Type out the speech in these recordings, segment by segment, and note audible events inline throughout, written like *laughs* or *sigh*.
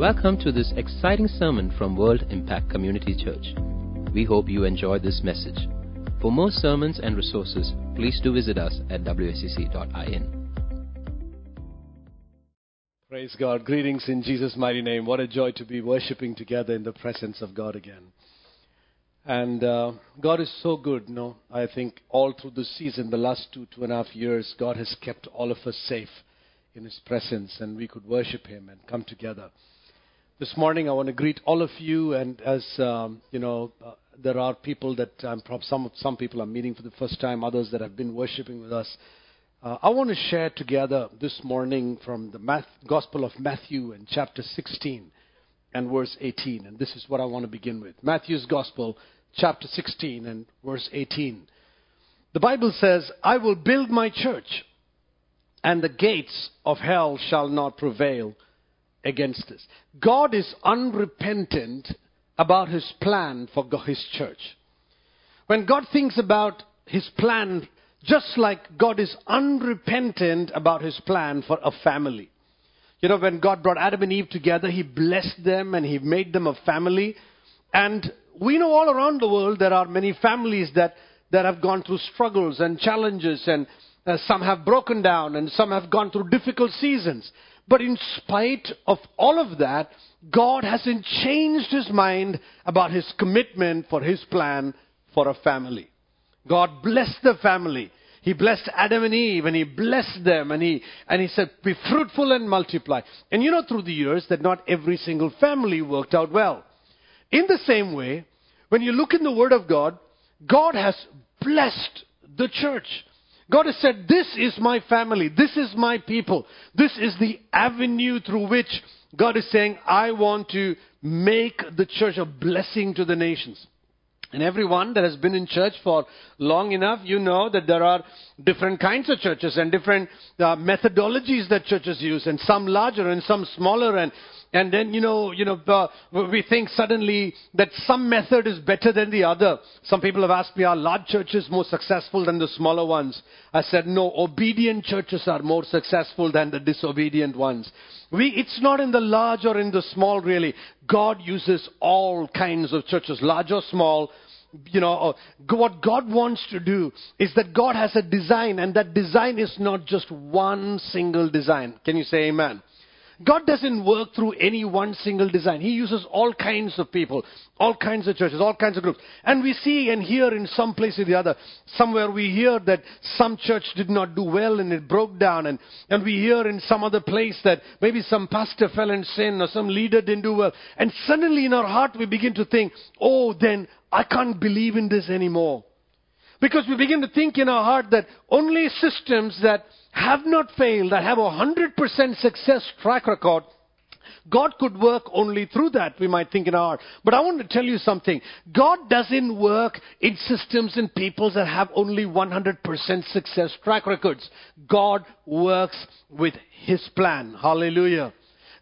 Welcome to this exciting sermon from World Impact Community Church. We hope you enjoy this message. For more sermons and resources, please do visit us at wscc.in. Praise God. Greetings in Jesus' mighty name. What a joy to be worshiping together in the presence of God again. And uh, God is so good, no? I think all through the season, the last two, two and a half years, God has kept all of us safe in His presence, and we could worship Him and come together. This morning, I want to greet all of you, and as um, you know, uh, there are people that I'm prob- some some people I'm meeting for the first time, others that have been worshiping with us. Uh, I want to share together this morning from the Math- Gospel of Matthew in chapter 16 and verse 18, and this is what I want to begin with. Matthew's Gospel, chapter 16 and verse 18. The Bible says, "I will build my church, and the gates of hell shall not prevail." Against this. God is unrepentant about his plan for his church. When God thinks about his plan, just like God is unrepentant about his plan for a family. You know, when God brought Adam and Eve together, he blessed them and he made them a family. And we know all around the world there are many families that, that have gone through struggles and challenges, and uh, some have broken down, and some have gone through difficult seasons. But in spite of all of that, God hasn't changed his mind about his commitment for his plan for a family. God blessed the family. He blessed Adam and Eve and he blessed them and he, and he said, be fruitful and multiply. And you know through the years that not every single family worked out well. In the same way, when you look in the Word of God, God has blessed the church. God has said, This is my family. This is my people. This is the avenue through which God is saying, I want to make the church a blessing to the nations. And everyone that has been in church for long enough, you know that there are different kinds of churches and different uh, methodologies that churches use, and some larger and some smaller, and and then you know you know uh, we think suddenly that some method is better than the other. Some people have asked me are large churches more successful than the smaller ones? I said no obedient churches are more successful than the disobedient ones. We it's not in the large or in the small really. God uses all kinds of churches large or small. You know, uh, what God wants to do is that God has a design, and that design is not just one single design. Can you say amen? God doesn't work through any one single design. He uses all kinds of people, all kinds of churches, all kinds of groups. And we see and hear in some place or the other, somewhere we hear that some church did not do well and it broke down. And, and we hear in some other place that maybe some pastor fell in sin or some leader didn't do well. And suddenly in our heart we begin to think, oh, then I can't believe in this anymore. Because we begin to think in our heart that only systems that have not failed, that have a 100% success track record, God could work only through that, we might think in our heart. But I want to tell you something. God doesn't work in systems and peoples that have only 100% success track records. God works with His plan. Hallelujah.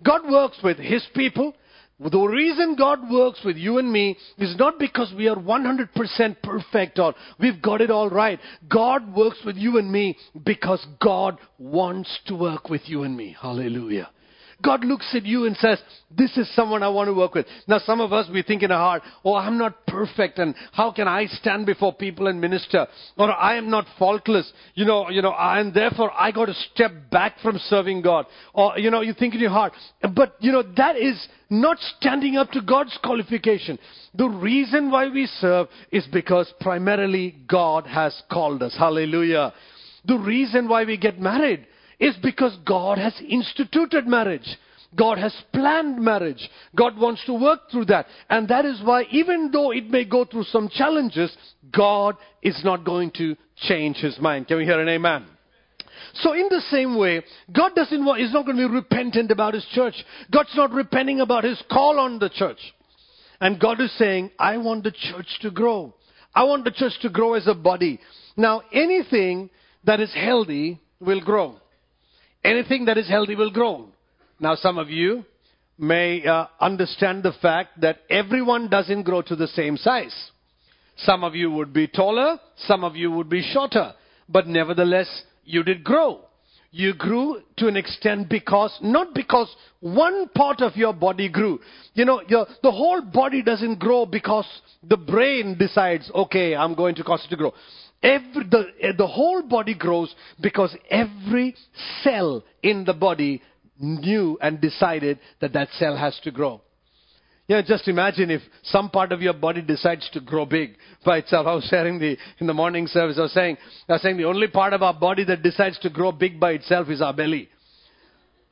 God works with His people. The reason God works with you and me is not because we are 100% perfect or we've got it all right. God works with you and me because God wants to work with you and me. Hallelujah. God looks at you and says, This is someone I want to work with. Now, some of us, we think in our heart, Oh, I'm not perfect, and how can I stand before people and minister? Or I am not faultless, you know, you know, and therefore I got to step back from serving God. Or, you know, you think in your heart. But, you know, that is not standing up to God's qualification. The reason why we serve is because primarily God has called us. Hallelujah. The reason why we get married is because God has instituted marriage. God has planned marriage. God wants to work through that. And that is why, even though it may go through some challenges, God is not going to change his mind. Can we hear an amen? So, in the same way, God doesn't want, is not going to be repentant about his church. God's not repenting about his call on the church. And God is saying, I want the church to grow. I want the church to grow as a body. Now, anything that is healthy will grow. Anything that is healthy will grow. Now, some of you may uh, understand the fact that everyone doesn't grow to the same size. Some of you would be taller, some of you would be shorter, but nevertheless, you did grow. You grew to an extent because, not because one part of your body grew. You know, your, the whole body doesn't grow because the brain decides, okay, I'm going to cause it to grow. Every, the, eh, the whole body grows because every cell in the body knew and decided that that cell has to grow. Yeah, just imagine if some part of your body decides to grow big by itself. I was sharing the in the morning service. I was saying, I was saying the only part of our body that decides to grow big by itself is our belly.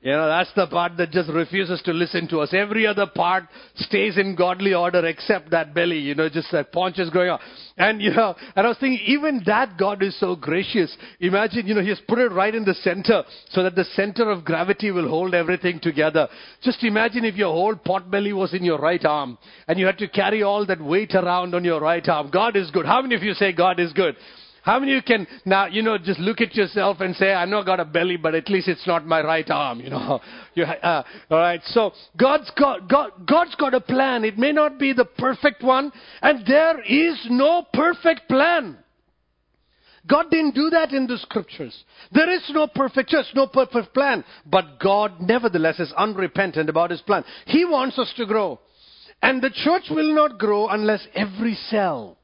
You know, that's the part that just refuses to listen to us. Every other part stays in godly order except that belly, you know, just that paunch is going on. And, you know, and I was thinking, even that God is so gracious. Imagine, you know, He has put it right in the center so that the center of gravity will hold everything together. Just imagine if your whole pot belly was in your right arm and you had to carry all that weight around on your right arm. God is good. How many of you say God is good? How many of you can now, you know, just look at yourself and say, I know I got a belly, but at least it's not my right arm, you know. *laughs* You, uh, all right. So God's got, God, God's got a plan. It may not be the perfect one, and there is no perfect plan. God didn't do that in the scriptures. There is no perfect church, no perfect plan. But God, nevertheless, is unrepentant about his plan. He wants us to grow. And the church will not grow unless every cell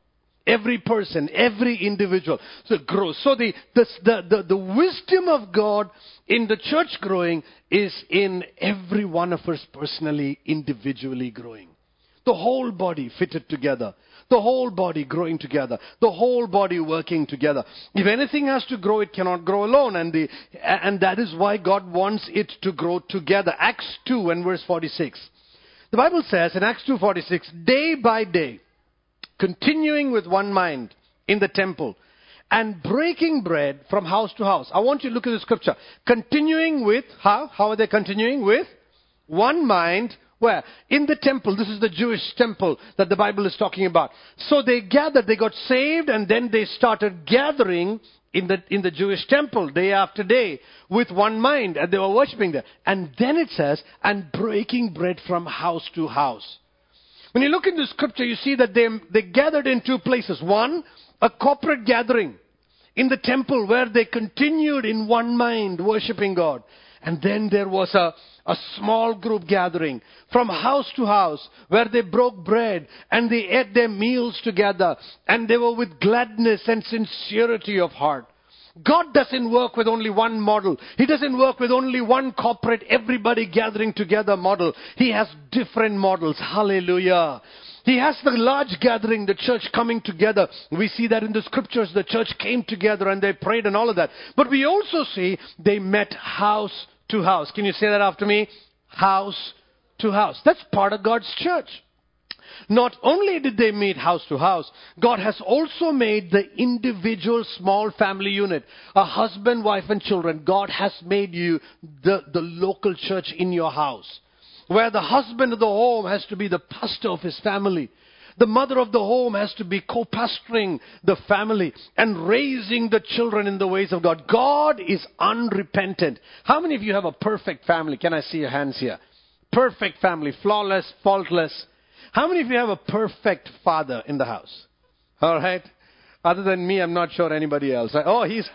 Every person, every individual. So grows. So the, the, the, the, wisdom of God in the church growing is in every one of us personally, individually growing. The whole body fitted together. The whole body growing together. The whole body working together. If anything has to grow, it cannot grow alone. And, the, and that is why God wants it to grow together. Acts 2 and verse 46. The Bible says in Acts 2.46, day by day, continuing with one mind in the temple and breaking bread from house to house. I want you to look at the scripture. Continuing with, how? How are they continuing? With one mind. Where? In the temple. This is the Jewish temple that the Bible is talking about. So they gathered, they got saved, and then they started gathering in the, in the Jewish temple day after day with one mind, and they were worshiping there. And then it says, and breaking bread from house to house. When you look in the scripture, you see that they, they gathered in two places. One, a corporate gathering in the temple where they continued in one mind worshiping God. And then there was a, a small group gathering from house to house where they broke bread and they ate their meals together and they were with gladness and sincerity of heart. God doesn't work with only one model. He doesn't work with only one corporate, everybody gathering together model. He has different models. Hallelujah. He has the large gathering, the church coming together. We see that in the scriptures. The church came together and they prayed and all of that. But we also see they met house to house. Can you say that after me? House to house. That's part of God's church. Not only did they meet house to house, God has also made the individual small family unit, a husband, wife, and children. God has made you the, the local church in your house, where the husband of the home has to be the pastor of his family. The mother of the home has to be co-pastoring the family and raising the children in the ways of God. God is unrepentant. How many of you have a perfect family? Can I see your hands here? Perfect family, flawless, faultless. How many of you have a perfect father in the house? All right. Other than me, I'm not sure anybody else. Oh, he's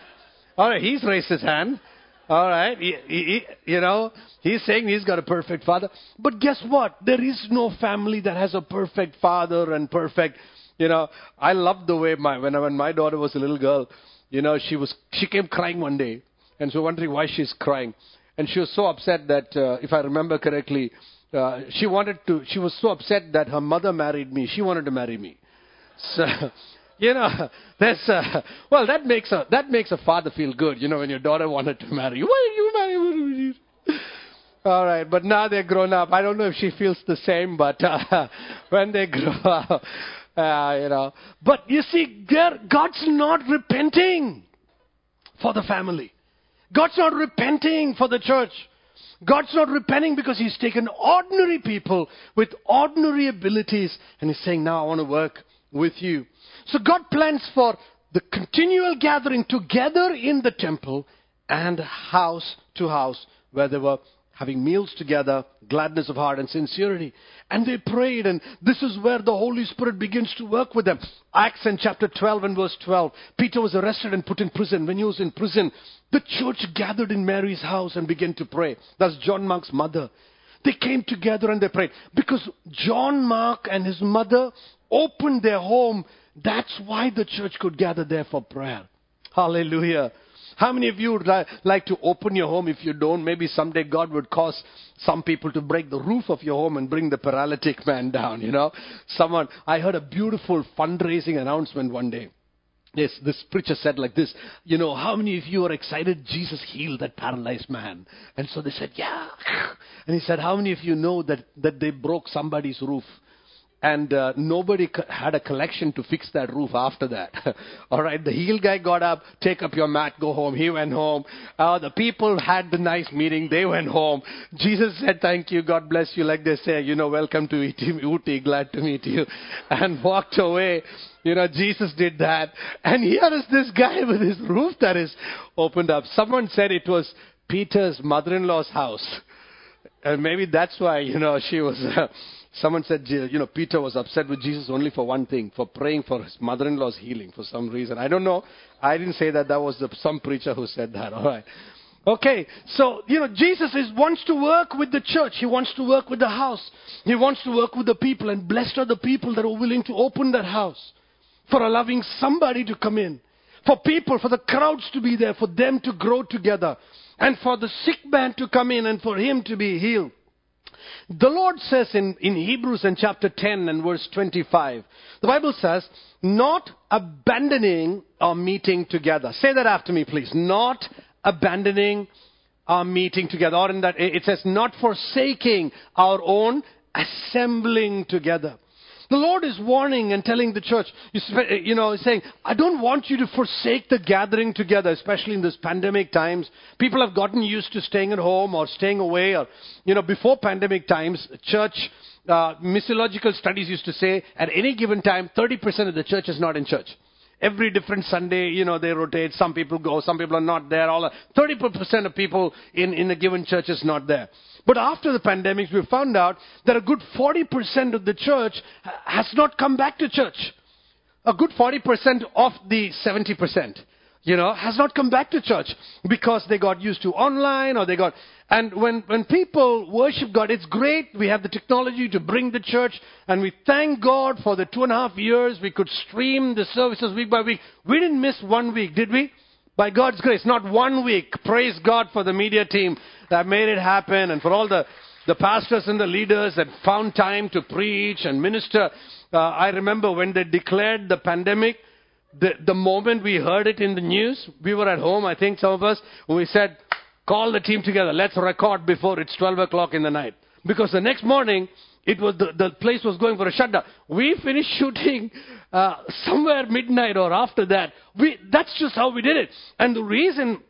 all right. He's raised his hand. All right. He, he, you know, he's saying he's got a perfect father. But guess what? There is no family that has a perfect father and perfect. You know, I love the way my when when my daughter was a little girl, you know, she was she came crying one day, and so wondering why she's crying, and she was so upset that uh, if I remember correctly, uh, she wanted to, she was so upset that her mother married me. She wanted to marry me. So, *laughs* you know, *laughs* that's, uh, well, that makes a, that makes a father feel good, you know, when your daughter *laughs* wanted to marry you. Why you marry? All right, but now they're grown up. I don't know if she feels the same, but uh, when they grow up, uh, you know. But you see, God's not repenting for the family. God's not repenting for the church. God's not repenting because He's taken ordinary people with ordinary abilities and He's saying, Now I want to work with you. So God plans for the continual gathering together in the temple and house to house where they were having meals together, gladness of heart and sincerity. And they prayed, and this is where the Holy Spirit begins to work with them. Acts in chapter 12 and verse 12. Peter was arrested and put in prison. When he was in prison, the church gathered in Mary's house and began to pray. That's John Mark's mother. They came together and they prayed. Because John Mark and his mother opened their home. That's why the church could gather there for prayer. Hallelujah. How many of you would li- like to open your home? If you don't, maybe someday God would cause some people to break the roof of your home and bring the paralytic man down, you know? Someone, I heard a beautiful fundraising announcement one day. This preacher said like this, you know, how many of you are excited Jesus healed that paralyzed man? And so they said, yeah. *laughs* And he said, how many of you know that, that they broke somebody's roof? And uh, nobody co- had a collection to fix that roof after that. *laughs* All right, the heel guy got up, take up your mat, go home. He went home. Uh, the people had the nice meeting. They went home. Jesus said, "Thank you, God bless you," like they say, you know, welcome to Ooty, glad to meet you, *laughs* and walked away. You know, Jesus did that, and here is this guy *laughs* with his roof that is opened up. Someone said it was Peter's mother-in-law's house. And maybe that's why, you know, she was, uh, someone said, you know, Peter was upset with Jesus only for one thing, for praying for his mother-in-law's healing for some reason. I don't know. I didn't say that. That was the, some preacher who said that. *laughs* All right. Okay, so, you know, Jesus is, wants to work with the church. He wants to work with the house. He wants to work with the people, and blessed are the people that are willing to open that house for allowing somebody to come in, for people, for the crowds to be there, for them to grow together, and for the sick man to come in and for him to be healed. The Lord says in, in Hebrews in chapter 10 and verse 25, the Bible says, not abandoning our meeting together. Say that after me, please. Not abandoning our meeting together. Or in that, it says, not forsaking our own assembling together. The Lord is warning and telling the church, you know, saying, I don't want you to forsake the gathering together, especially in this pandemic times. People have gotten used to staying at home or staying away or, you know, before pandemic times, church, uh, missiological studies used to say at any given time, 30% of the church is not in church. Every different Sunday, you know, they rotate. Some people go, some people are not there. All 30% of people in, in a given church is not there. But after the pandemic, we found out that a good 40% of the church has not come back to church. A good 40% of the 70%, you know, has not come back to church because they got used to online or they got. And when, when people worship God, it's great. We have the technology to bring the church, and we thank God for the two and a half years we could stream the services week by week. We didn't miss one week, did we? By God's grace, not one week. Praise God for the media team that made it happen and for all the, the pastors and the leaders that found time to preach and minister. Uh, I remember when they declared the pandemic, the, the moment we heard it in the news, we were at home, I think some of us, we said, call the team together. Let's record before it's 12 o'clock in the night. Because the next morning, it was the, the place was going for a shutdown. We finished *laughs* shooting uh, somewhere midnight or after that. We, that's just how we did it. And the reason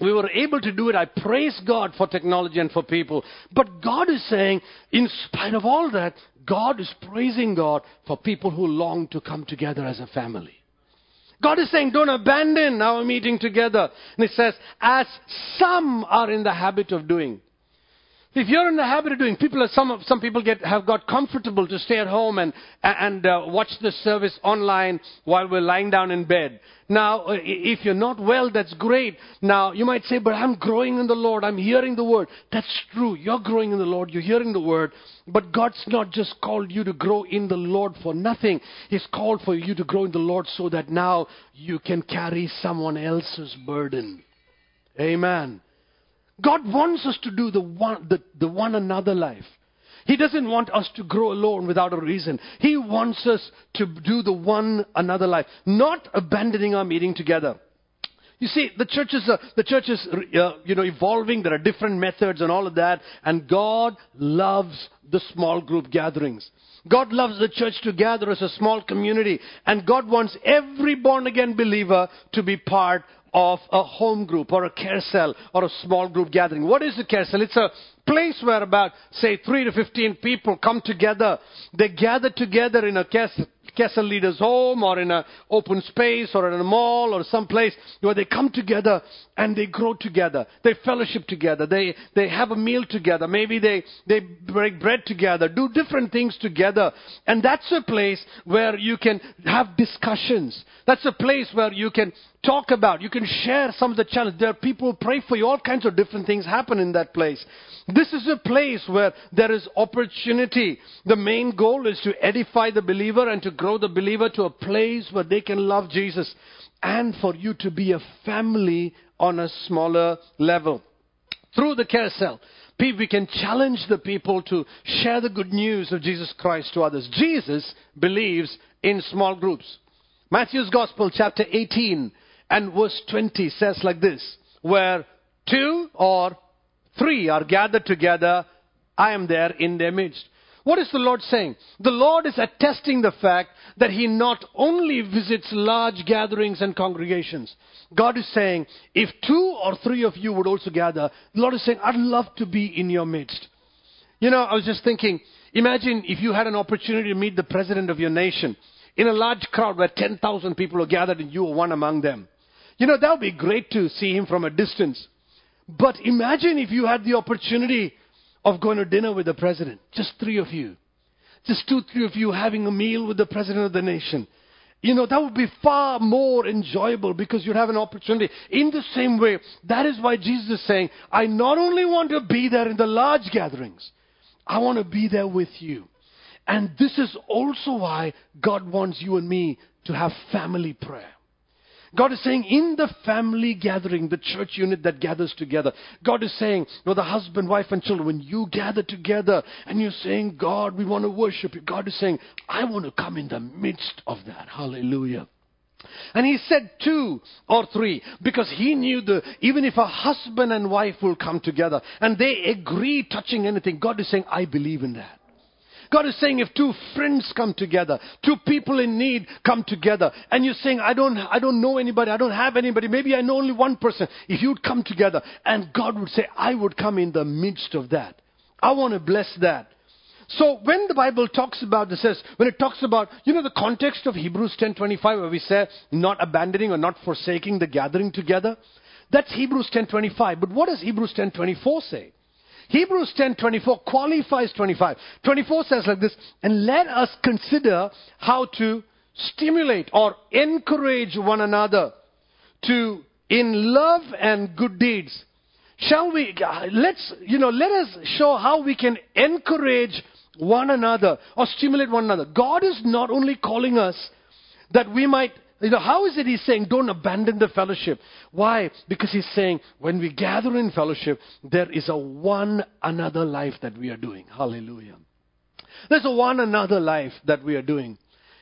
we were able to do it, I praise God for technology and for people. But God is saying, in spite of all that, God is praising God for people who long to come together as a family. God is saying, don't abandon our meeting together. And it says, as some are in the habit of doing. If you're in the habit of doing, people some some people get have got comfortable to stay at home and and uh, watch the service online while we're lying down in bed. Now, uh, if you're not well, that's great. Now you might say, but I'm growing in the Lord. I'm hearing the word. That's true. You're growing in the Lord. You're hearing the word. But God's not just called you to grow in the Lord for nothing. He's called for you to grow in the Lord so that now you can carry someone else's burden. Amen. God wants us to do the one, the, the one another life. He doesn't want us to grow alone without a reason. He wants us to do the one another life, not abandoning our meeting together. You see, the church is, uh, the church is uh, you know, evolving. There are different methods and all of that. And God loves the small group gatherings. God loves the church to gather as a small community. And God wants every born again believer to be part of a home group or a care cell or a small group gathering. What is a care cell? It's a place where about, say, 3 to 15 people come together. They gather together in a care cell leader's home or in an open space or in a mall or some place where they come together and they grow together. They fellowship together. They, they have a meal together. Maybe they, they break bread together, do different things together. And that's a place where you can have discussions. That's a place where you can talk about, you can share some of the challenges. There are people who pray for you. All kinds of different things happen in that place. This is a place where there is opportunity. The main goal is to edify the believer and to grow the believer to a place where they can love Jesus and for you to be a family on a smaller level. Through the care cell, we can challenge the people to share the good news of Jesus Christ to others. Jesus believes in small groups. Matthew's Gospel, chapter 18 and verse 20 says like this, where two or three are gathered together, I am there in their midst. What is the Lord saying? The Lord is attesting the fact that He not only visits large gatherings and congregations. God is saying, if two or three of you would also gather, the Lord is saying, I'd love to be in your midst. You know, I was just thinking, imagine if you had an opportunity to meet the president of your nation in a large crowd where 10,000 people are gathered and you are one among them. You know, that would be great to see him from a distance. But imagine if you had the opportunity of going to dinner with the president, just three of you. Just two, three of you having a meal with the president of the nation. You know, that would be far more enjoyable because you'd have an opportunity. In the same way, that is why Jesus is saying, I not only want to be there in the large gatherings, I want to be there with you. And this is also why God wants you and me to have family prayer. God is saying in the family gathering, the church unit that gathers together, God is saying, you know, the husband, wife, and children, when you gather together and you're saying, God, we want to worship you, God is saying, I want to come in the midst of that. Hallelujah. And he said two or three because he knew that even if a husband and wife will come together and they agree touching anything, God is saying, I believe in that. God is saying if two friends come together, two people in need come together, and you're saying, I don't, I don't know anybody, I don't have anybody, maybe I know only one person. If you'd come together, and God would say, I would come in the midst of that. I want to bless that. So when the Bible talks about this, says when it talks about you know the context of Hebrews 10:25 where we say not abandoning or not forsaking the gathering together, that's Hebrews 10:25. But what does Hebrews 10:24 say? Hebrews 10:24 qualifies 25. 24 says like this, and let us consider how to stimulate or encourage one another to in love and good deeds. Shall we uh, let's you know let us show how we can encourage one another or stimulate one another. God is not only calling us that we might you know, how is it he's saying don't abandon the fellowship? Why? Because he's saying when we gather in fellowship, there is a one another life that we are doing. Hallelujah. There's a one another life that we are doing.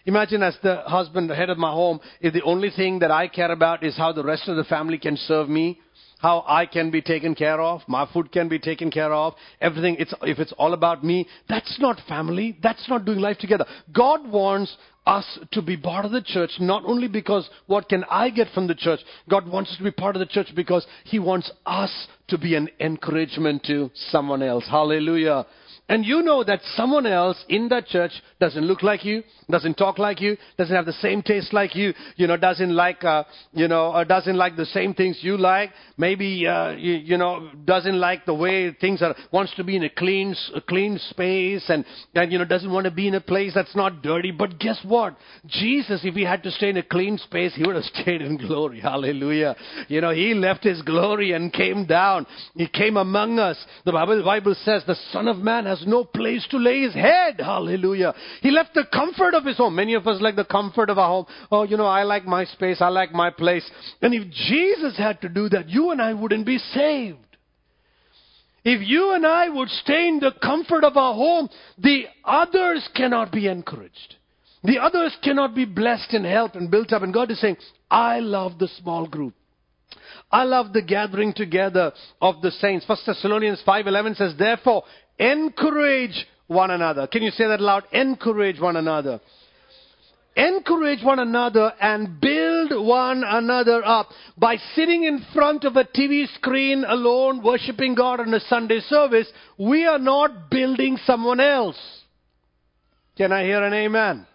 Imagine as the husband, the head of my home, if the only thing that I care about is how the rest of the family can serve me, how I can be taken care of, my food can be taken care of, everything, it's, if it's all about me, that's not family, that's not doing life together. God wants us to be part of the church, not only because what can I get from the church, God wants us to be part of the church because He wants us to be an encouragement to someone else. Hallelujah. And you know that someone else in that church doesn't look like you, doesn't talk like you, doesn't have the same taste like you, you know, doesn't like, uh, you know, uh, doesn't like the same things you like, maybe, uh, you, you, know, doesn't like the way things are, wants to be in a clean, a clean space and, and, you know, doesn't want to be in a place that's not dirty. But guess what? Jesus, if he had to stay in a clean space, he would have *laughs* stayed in glory. Hallelujah. You know, he left his glory and came down. He came among us. The Bible, Bible says the Son of Man no place to lay his head. Hallelujah. He left the comfort of his home. Many of us like the comfort of our home. Oh, you know, I like my space. I like my place. And if Jesus had to do that, you and I wouldn't be saved. If you and I would stay in the comfort of our home, the others cannot be encouraged. The others cannot be blessed and helped and built up. And God is saying, I love the small group. I love the gathering together of the saints. First Thessalonians 5:11 says, "Therefore, encourage one another." Can you say that loud? Encourage one another. Encourage one another and build one another up by sitting in front of a TV screen alone, worshiping God on a Sunday service. We are not building someone else. Can I hear an amen?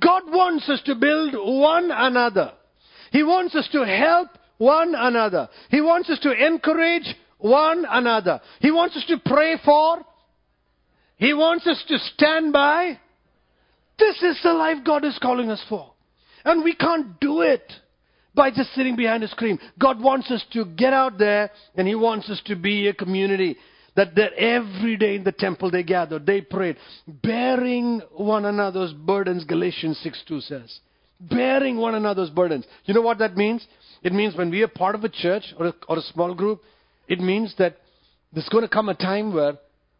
God wants us to build one another. He wants us to help one another. He wants us to encourage one another. He wants us to pray for. He wants us to stand by. This is the life God is calling us for. And we can't do it by just sitting behind a screen. God wants us to get out there and He wants us to be a community that, every day in the temple they gathered, they prayed, bearing one another's burdens, Galatians 6 2 says. Bearing one another's burdens. You know what that means? It means when we are part of a church or a, or a small group, it means that there's going to come a time where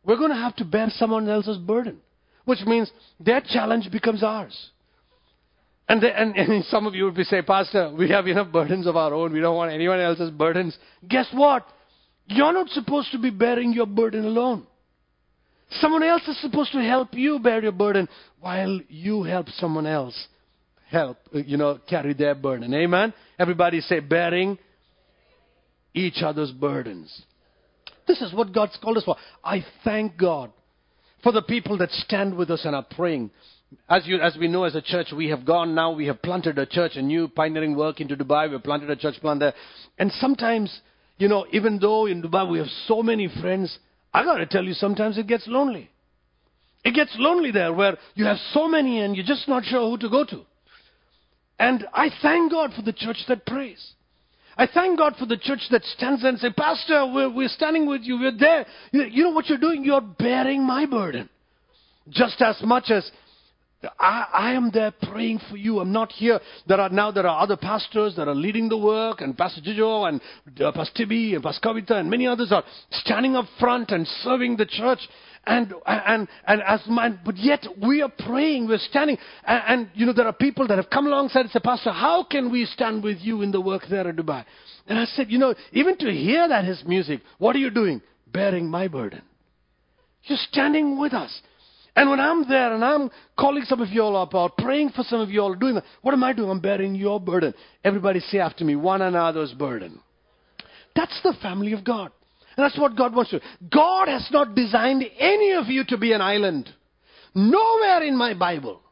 we're going to have to bear someone else's burden, which means their challenge becomes ours. And, the, and, and *laughs* some of you would be say, Pastor, we have enough burdens of our own. We don't want anyone else's burdens. Guess what? You're not supposed to be bearing your burden alone. Someone else is supposed to help you bear your burden while you help someone else help, you know, carry their burden. Amen? Everybody say, bearing each other's burdens. This is what God's called us for. I thank God for the people that stand with us and are praying. As, you, as we know as a church, we have gone now, we have planted a church, a new pioneering work into Dubai. We've planted a church plant there. And sometimes, you know, even though in Dubai we have so many friends, I got to tell you, sometimes it gets lonely. It gets lonely there where you have so many and you're just not sure who to go to. And I thank God for the church that prays. I thank God for the church that stands and says, Pastor, we're, we're standing with you. We're there. You, you know what you're doing? You're bearing my burden. Just as much as I, I, am there praying for you. I'm not here. There are now there are other pastors that are leading the work, and Pastor Jijo and uh, Pastor Tibi and Pastor Kavita and many others are standing up front and serving the church. And, and, and as man, but yet we are praying, we're standing, and, and, you know, there are people that have come alongside and said, Pastor, how can we stand with you in the work there in Dubai? And I said, you know, even to hear that his music, what are you doing? Bearing my burden. You're standing with us. And when I'm there and I'm calling some of you all up or praying for some of you all doing that, what am I doing? I'm bearing your burden. Everybody say after me, one another's burden. That's the family of God. That's what God wants to. God has not designed any of you to be an island. Nowhere in my Bible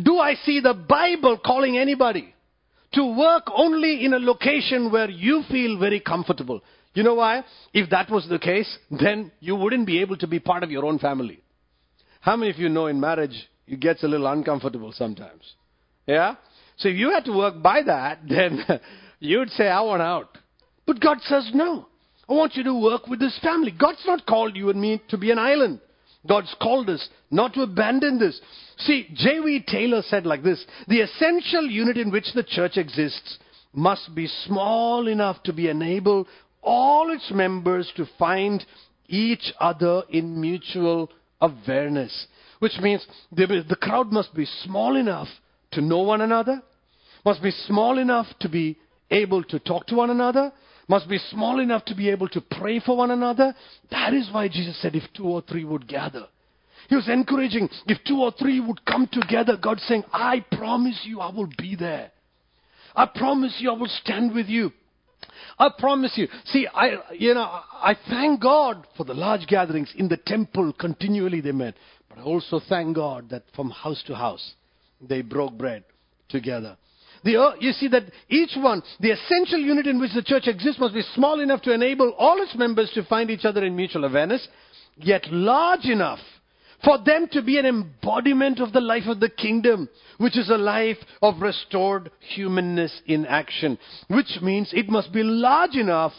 do I see the Bible calling anybody to work only in a location where you feel very comfortable. You know why? If that was the case, then you wouldn't be able to be part of your own family. How many of you know in marriage it gets a little uncomfortable sometimes? Yeah? So if you had to work by that, *laughs* then you'd say, I want out. But God says no. I want you to work with this family. God's not called you and me to be an island. God's called us not to abandon this. See, J.V. Taylor said like this The essential unit in which the church exists must be small enough to be enable all its members to find each other in mutual awareness. Which means the crowd must be small enough to know one another, must be small enough to be able to talk to one another, must be small enough to be able to pray for one another. That is why Jesus said, if two or three would gather. He was encouraging, if two or three would come together, God saying, I promise you I will be there. I promise you I will stand with you. I promise you. See, I, you know, I thank God for the large gatherings in the temple continually they met. But I also thank God that from house to house they broke bread together. The, you see that each one, the essential unit in which the church exists must be small enough to enable all its members to find each other in mutual awareness, yet large enough for them to be an embodiment of the life of the kingdom, which is a life of restored humanness in action. Which means it must be large enough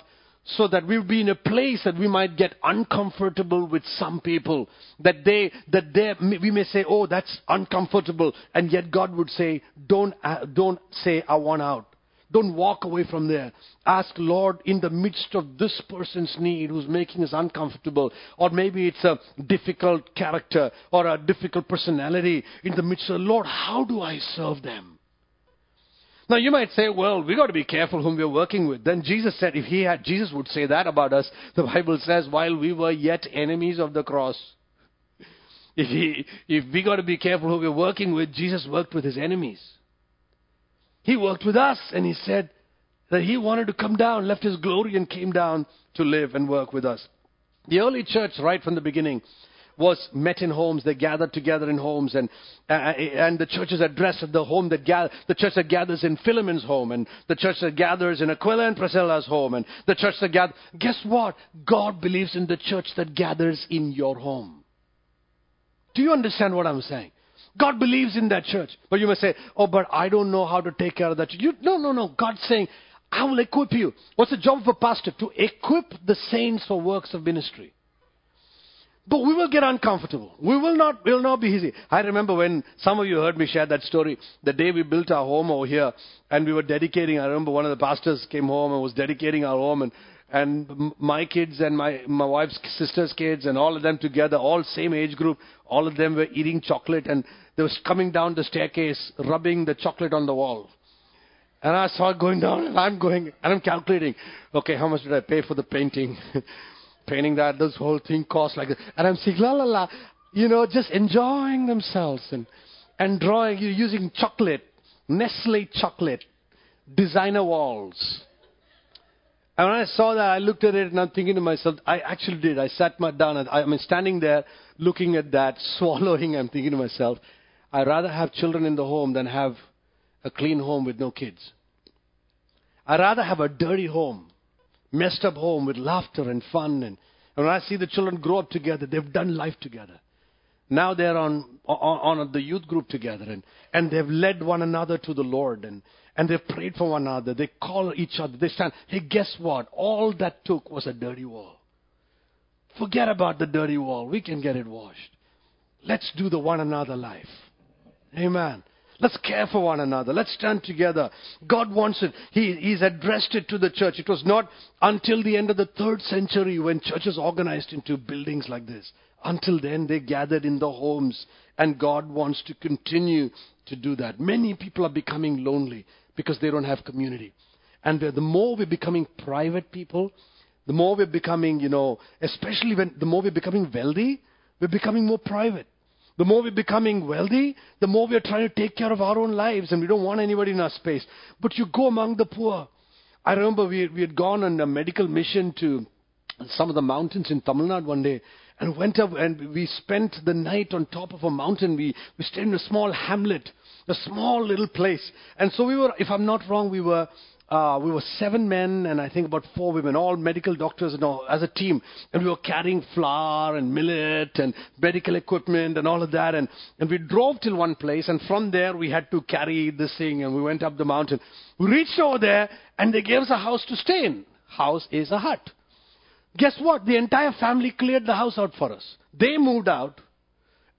so that we'll be in a place that we might get uncomfortable with some people. That they, that they, we may say, oh, that's uncomfortable. And yet God would say, don't, uh, don't say, I want out. Don't walk away from there. Ask, Lord, in the midst of this person's need who's making us uncomfortable, or maybe it's a difficult character or a difficult personality, in the midst of, Lord, how do I serve them? Now you might say, well, we've got to be careful whom we're working with. Then Jesus said, if he had, Jesus would say that about us. The Bible says, while we were yet enemies of the cross. If, he, if we got to be careful who we're working with, Jesus worked with his enemies. He worked with us and he said that he wanted to come down, left his glory and came down to live and work with us. The early church, right from the beginning, was met in homes. They gathered together in homes, and uh, and the churches addressed at the home that gather, the church that gathers in Philemon's home, and the church that gathers in Aquila and Priscilla's home, and the church that gather. Guess what? God believes in the church that gathers in your home. Do you understand what I'm saying? God believes in that church. But you may say, oh, but I don't know how to take care of that. You, no, no, no. God's saying, I will equip you. What's the job of a pastor? To equip the saints for works of ministry. But we will get uncomfortable. We will not, will not be easy. I remember when some of you heard me share that story, the day we built our home over here and we were dedicating, I remember one of the pastors came home and was dedicating our home and, and my kids and my, my wife's sister's kids and all of them together, all same age group, all of them were eating chocolate and they was coming down the staircase, rubbing the chocolate on the wall. And I saw it going down, and I'm going, and I'm calculating, okay, how much did I pay for the painting? *laughs* Painting that, this whole thing costs like this. And I'm saying, la la la, you know, just enjoying themselves and, and drawing, you're using chocolate, Nestle chocolate, designer walls. And when I saw that, I looked at it and I'm thinking to myself, I actually did. I sat my down and I, I mean, standing there looking at that, *laughs* swallowing, I'm thinking to myself, I'd rather have children in the home than have a clean home with no kids. I'd rather have a dirty home, messed up home with laughter and fun. And, and when I see the children grow up together, they've done life together. Now they're on, on, on the youth group together and, and they've led one another to the Lord and, and they've prayed for one another. They call each other. They stand. Hey, guess what? All that took was a dirty wall. Forget about the dirty wall. We can get it washed. Let's do the one another life. Amen. Let's care for one another. Let's stand together. God wants it. He, he's addressed it to the church. It was not until the end of the third century when churches organized into buildings like this. Until then, they gathered in the homes, and God wants to continue to do that. Many people are becoming lonely because they don't have community. And the more we're becoming private people, the more we're becoming, you know, especially when the more we're becoming wealthy, we're becoming more private. The more we're becoming wealthy, the more we're trying to take care of our own lives and we don't want anybody in our space. But you go among the poor. I remember we, we had gone on a medical mission to some of the mountains in Tamil Nadu one day and went up and we spent the night on top of a mountain. We, we stayed in a small hamlet, a small little place. And so we were, if I'm not wrong, we were uh, we were seven men and I think about four women, all medical doctors and all, as a team. And we were carrying flour and millet and medical equipment and all of that. And, and we drove till one place and from there we had to carry this thing and we went up the mountain. We reached over there and they gave us a house to stay in. House is a hut. Guess what? The entire family cleared the house out for us. They moved out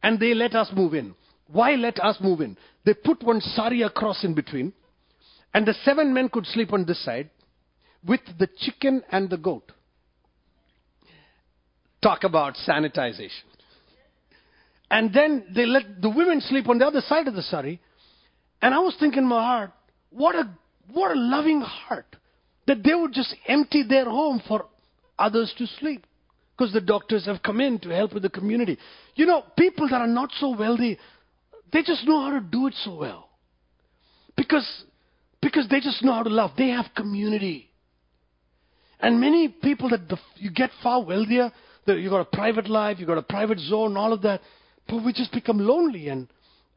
and they let us move in. Why let us move in? They put one sari across in between and the seven men could sleep on this side with the chicken and the goat. Talk about sanitization. And then they let the women sleep on the other side of the sari. And I was thinking in my heart, what a, what a loving heart that they would just empty their home for others to sleep. Because the doctors have come in to help with the community. You know, people that are not so wealthy, they just know how to do it so well. Because because they just know how to love. They have community. And many people that the, you get far wealthier, that you got a private life, you got a private zone, all of that, but we just become lonely and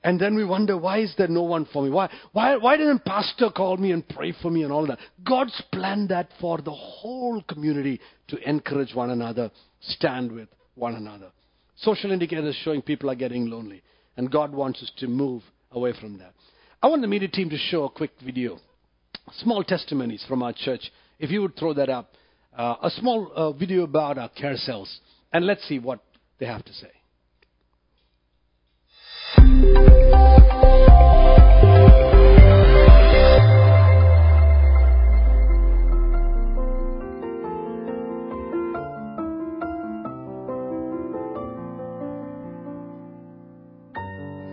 and then we wonder why is there no one for me? Why why why didn't pastor call me and pray for me and all that? God's planned that for the whole community to encourage one another, stand with one another. Social indicators showing people are getting lonely, and God wants us to move away from that. I want the media team to show a quick video, small testimonies from our church. If you would throw that up, uh, a small uh, video about our care cells, and let's see what they have to say.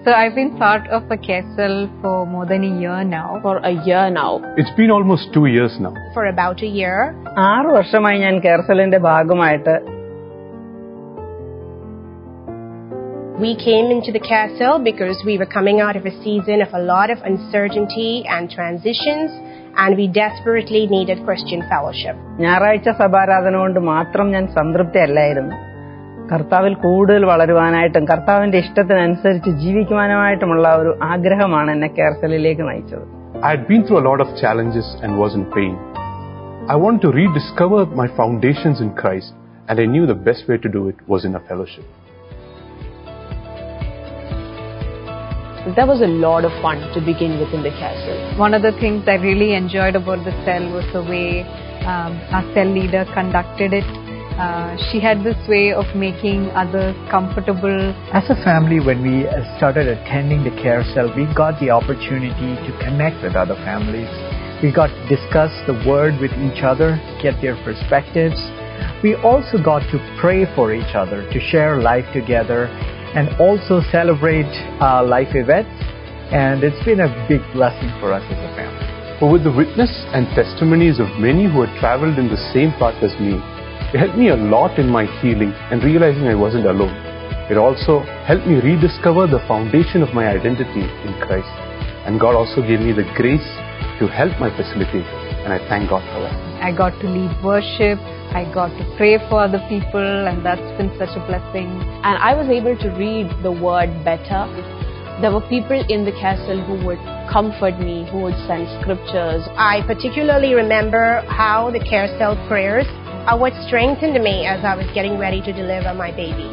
So I've been part of a care cell for more than a year now. For a year now. It's been almost two years now. For about a year. We came into the care cell because we were coming out of a season of a lot of uncertainty and transitions, and we desperately needed Christian fellowship. ഞായറാഴ്ച സഭാരാധന കൊണ്ട് മാത്രം ഞാൻ സംതൃപ്തി അല്ലായിരുന്നു I had been through a lot of challenges and was in pain. I wanted to rediscover my foundations in Christ, and I knew the best way to do it was in a fellowship. that was a lot of fun to begin with in the care cell. One of the things I really enjoyed about the cell was the way um, our cell leader conducted it uh, she had this way of making others comfortable. As a family, when we uh, started attending the care cell, we got the opportunity to connect with other families. We got to discuss the word with each other, get their perspectives. We also got to pray for each other, to share life together, and also celebrate uh, life events. And it's been a big blessing for us as a family. But with the witness and testimonies of many who had traveled in the same path as me, it helped me a lot in my healing and realizing I wasn't alone. It also helped me rediscover the foundation of my identity in Christ. And God also gave me the grace to help my facilitator, and I thank God for that. I got to lead worship. I got to pray for other people, and that's been such a blessing. And I was able to read the word better. There were people in the care cell who would comfort me, who would send scriptures. I particularly remember how the care cell prayers are what strengthened me as I was getting ready to deliver my baby.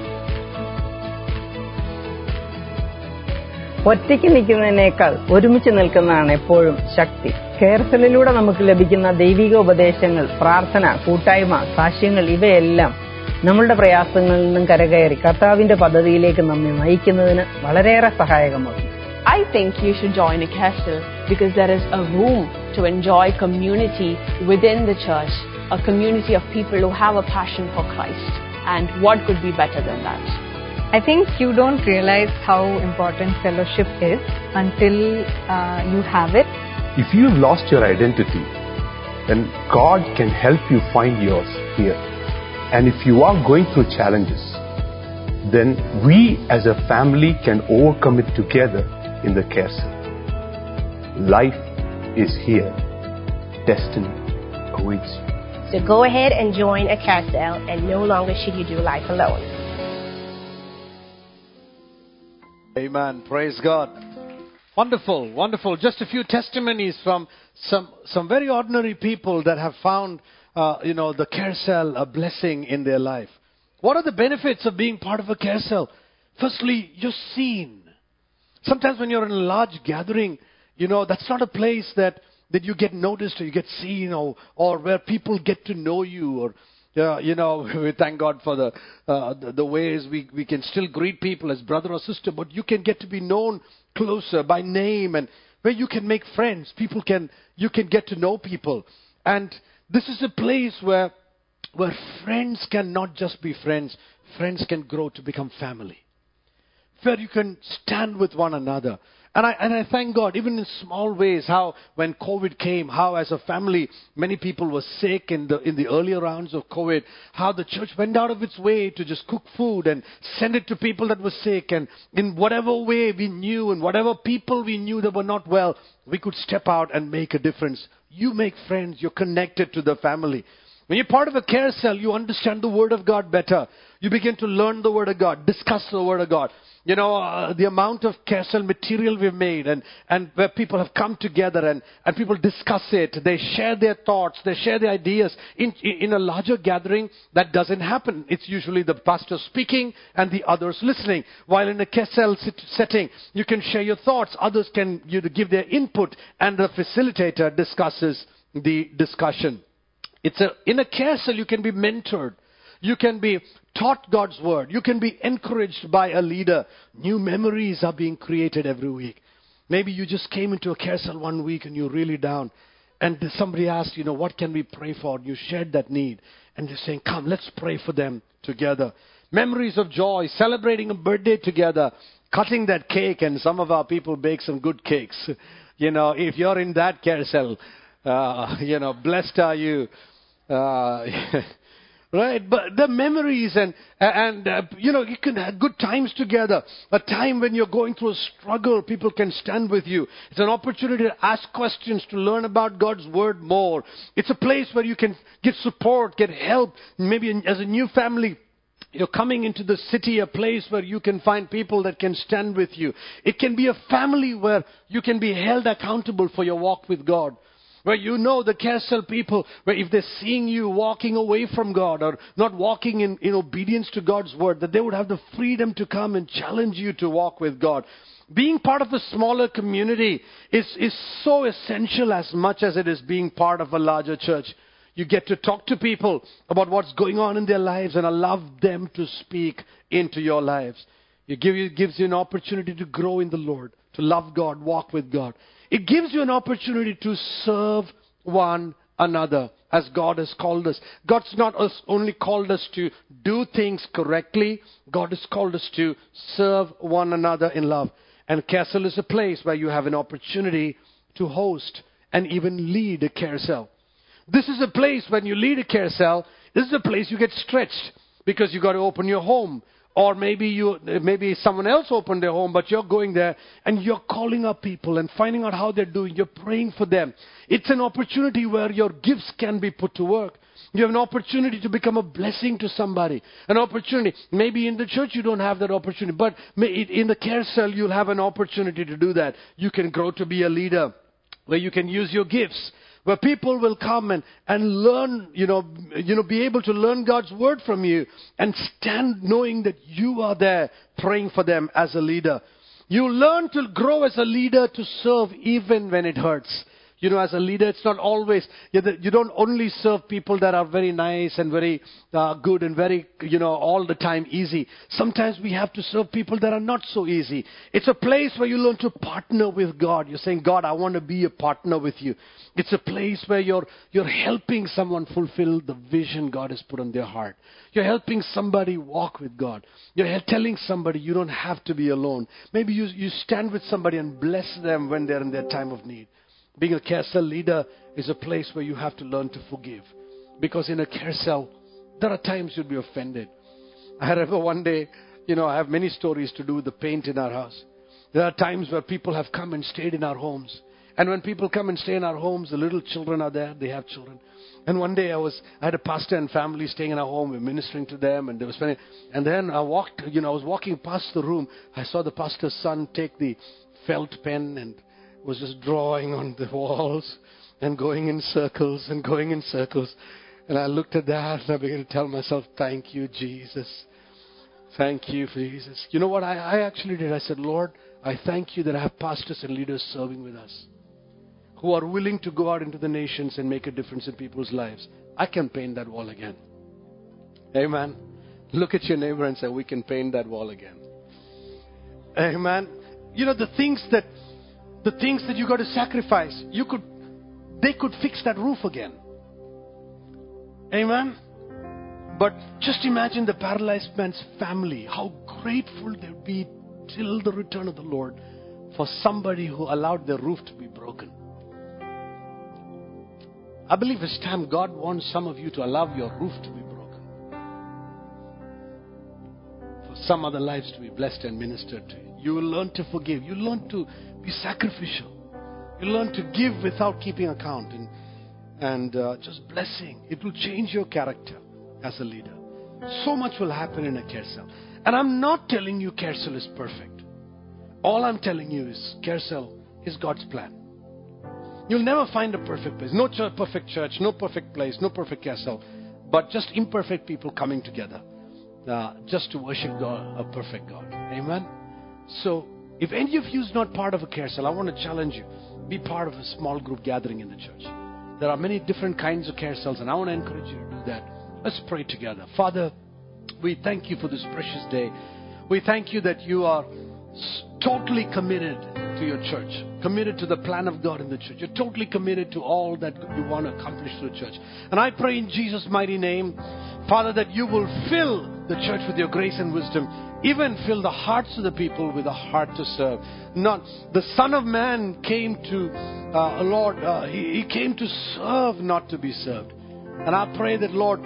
ഒറ്റയ്ക്ക് നിൽക്കുന്നതിനേക്കാൾ ഒരുമിച്ച് നിൽക്കുന്നതാണ് എപ്പോഴും ശക്തി കെയർഫിലിലൂടെ നമുക്ക് ലഭിക്കുന്ന ദൈവിക ഉപദേശങ്ങൾ പ്രാർത്ഥന കൂട്ടായ്മ സാക്ഷ്യങ്ങൾ ഇവയെല്ലാം നമ്മളുടെ പ്രയാസങ്ങളിൽ നിന്നും കരകയറി കർത്താവിന്റെ പദ്ധതിയിലേക്ക് നമ്മെ നയിക്കുന്നതിന് വളരെയേറെ സഹായകമാകും I think you should join a care cell because there is a room to enjoy community within the church a community of people who have a passion for Christ. And what could be better than that? I think you don't realize how important fellowship is until uh, you have it. If you've lost your identity, then God can help you find yours here. And if you are going through challenges, then we as a family can overcome it together in the care cell. Life is here. Destiny awaits you. So go ahead and join a care cell, and no longer should you do life alone. Amen. Praise God. Wonderful, wonderful. Just a few testimonies from some, some very ordinary people that have found, uh, you know, the care cell a blessing in their life. What are the benefits of being part of a care cell? Firstly, you're seen. Sometimes when you're in a large gathering, you know, that's not a place that, that you get noticed or you get seen or, or where people get to know you or, you know, *laughs* we thank God for the, uh, the, the ways we, we can still greet people as brother or sister, but you can get to be known closer by name and where you can make friends. People can, you can get to know people. And this is a place where, where friends can not just be friends, friends can grow to become family. Where you can stand with one another. And I, and I thank God, even in small ways, how when COVID came, how as a family, many people were sick in the, in the earlier rounds of COVID, how the church went out of its way to just cook food and send it to people that were sick. And in whatever way we knew and whatever people we knew that were not well, we could step out and make a difference. You make friends, you're connected to the family. When you're part of a care cell, you understand the Word of God better. You begin to learn the Word of God, discuss the Word of God. You know, uh, the amount of cell material we've made and, and where people have come together and, and people discuss it. They share their thoughts, they share their ideas. In, in a larger gathering, that doesn't happen. It's usually the pastor speaking and the others listening. While in a cell sit- setting, you can share your thoughts, others can you know, give their input, and the facilitator discusses the discussion. It's a, in a cell, you can be mentored. You can be taught God's word. You can be encouraged by a leader. New memories are being created every week. Maybe you just came into a care cell one week and you're really down. And somebody asked, you know, what can we pray for? You shared that need. And you're saying, come, let's pray for them together. Memories of joy, celebrating a birthday together, cutting that cake. And some of our people bake some good cakes. *laughs* You know, if you're in that care cell, uh, you know, blessed are you. Uh, *laughs* right? But the memories and and uh, you know you can have good times together. A time when you're going through a struggle people can stand with you. It's an opportunity to ask questions to learn about god's word more. It's a place where you can get support get help. Maybe as a new family you're coming into the city, a place where you can find people that can stand with you. It can be a family where you can be held accountable for your walk with God. Where you know the care cell people, where if they're seeing you walking away from God or not walking in, in obedience to God's word, that they would have the freedom to come and challenge you to walk with God. Being part of a smaller community is, is so essential as much as it is being part of a larger church. You get to talk to people about what's going on in their lives and allow them to speak into your lives. It gives you an opportunity to grow in the Lord, to love God, walk with God. It gives you an opportunity to serve one another as God has called us. God's not us only called us to do things correctly, God has called us to serve one another in love. And care cell is a place where you have an opportunity to host and even lead a care cell. This is a place when you lead a care cell, this is a place you get stretched because you've got to open your home. Or maybe you, maybe someone else opened their home, but you're going there and you're calling up people and finding out how they're doing. You're praying for them. It's an opportunity where your gifts can be put to work. You have an opportunity to become a blessing to somebody. An opportunity. Maybe in the church you don't have that opportunity, but in the care cell you'll have an opportunity to do that. You can grow to be a leader where you can use your gifts where people will come and, and learn, you know, you know, be able to learn God's word from you and stand knowing that you are there praying for them as a leader. You learn to grow as a leader to serve even when it hurts. You know, as a leader, it's not always, you don't only serve people that are very nice and very uh, good and very, you know, all the time easy. Sometimes we have to serve people that are not so easy. It's a place where you learn to partner with God. You're saying, God, I want to be a partner with you. It's a place where you're, you're helping someone fulfill the vision God has put on their heart. You're helping somebody walk with God. You're telling somebody you don't have to be alone. Maybe you, you stand with somebody and bless them when they're in their time of need. Being a care cell leader is a place where you have to learn to forgive. Because in a care cell, there are times you'll be offended. I remember one day, you know, I have many stories to do with the paint in our house. There are times where people have come and stayed in our homes. And when people come and stay in our homes, the little children are there, they have children. And one day I was, I had a pastor and family staying in our home, we were ministering to them, and they were spending, and then I walked, you know, I was walking past the room, I saw the pastor's son take the felt pen and was just drawing on the walls and going in circles and going in circles. And I looked at that and I began to tell myself, Thank you, Jesus. Thank you, Jesus. You know what I, I actually did? I said, Lord, I thank you that I have pastors and leaders serving with us who are willing to go out into the nations and make a difference in people's lives. I can paint that wall again. Amen. Look at your neighbor and say, We can paint that wall again. Amen. You know, the things that the things that you got to sacrifice, you could, they could fix that roof again. Amen. But just imagine the paralyzed man's family, how grateful they'd be till the return of the Lord for somebody who allowed their roof to be broken. I believe it's time God wants some of you to allow your roof to be broken. For some other lives to be blessed and ministered to. You will learn to forgive. You learn to be sacrificial. You learn to give without keeping account and, and uh, just blessing. It will change your character as a leader. So much will happen in a care cell. And I'm not telling you care cell is perfect. All I'm telling you is care cell is God's plan. You'll never find a perfect place. No perfect church, no perfect place, no perfect care cell, but just imperfect people coming together uh, just to worship God, a perfect God. Amen. So if any of you is not part of a care cell, I want to challenge you. Be part of a small group gathering in the church. There are many different kinds of care cells, and I want to encourage you to do that. Let's pray together. Father, we thank you for this precious day. We thank you that you are totally committed to your church, committed to the plan of God in the church. You're totally committed to all that you want to accomplish through the church. And I pray in Jesus' mighty name, Father, that you will fill the church with your grace and wisdom even fill the hearts of the people with a heart to serve. Not the Son of Man came to, uh, Lord, uh, he, he came to serve, not to be served. And I pray that, Lord,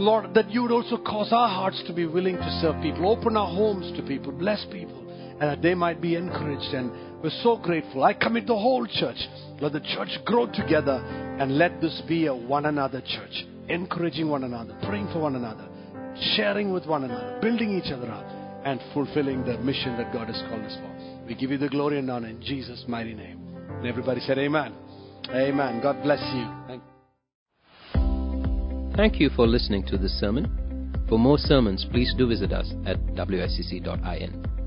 Lord, that you would also cause our hearts to be willing to serve people, open our homes to people, bless people, and that they might be encouraged. And we're so grateful. I commit the whole church. Let the church grow together and let this be a one another church, encouraging one another, praying for one another sharing with one another, building each other up, and fulfilling the mission that God has called us for. We give you the glory and honor in Jesus' mighty name. And everybody said, Amen. Amen. God bless you. Thank Thank you for listening to this sermon. For more sermons, please do visit us at wscc.in.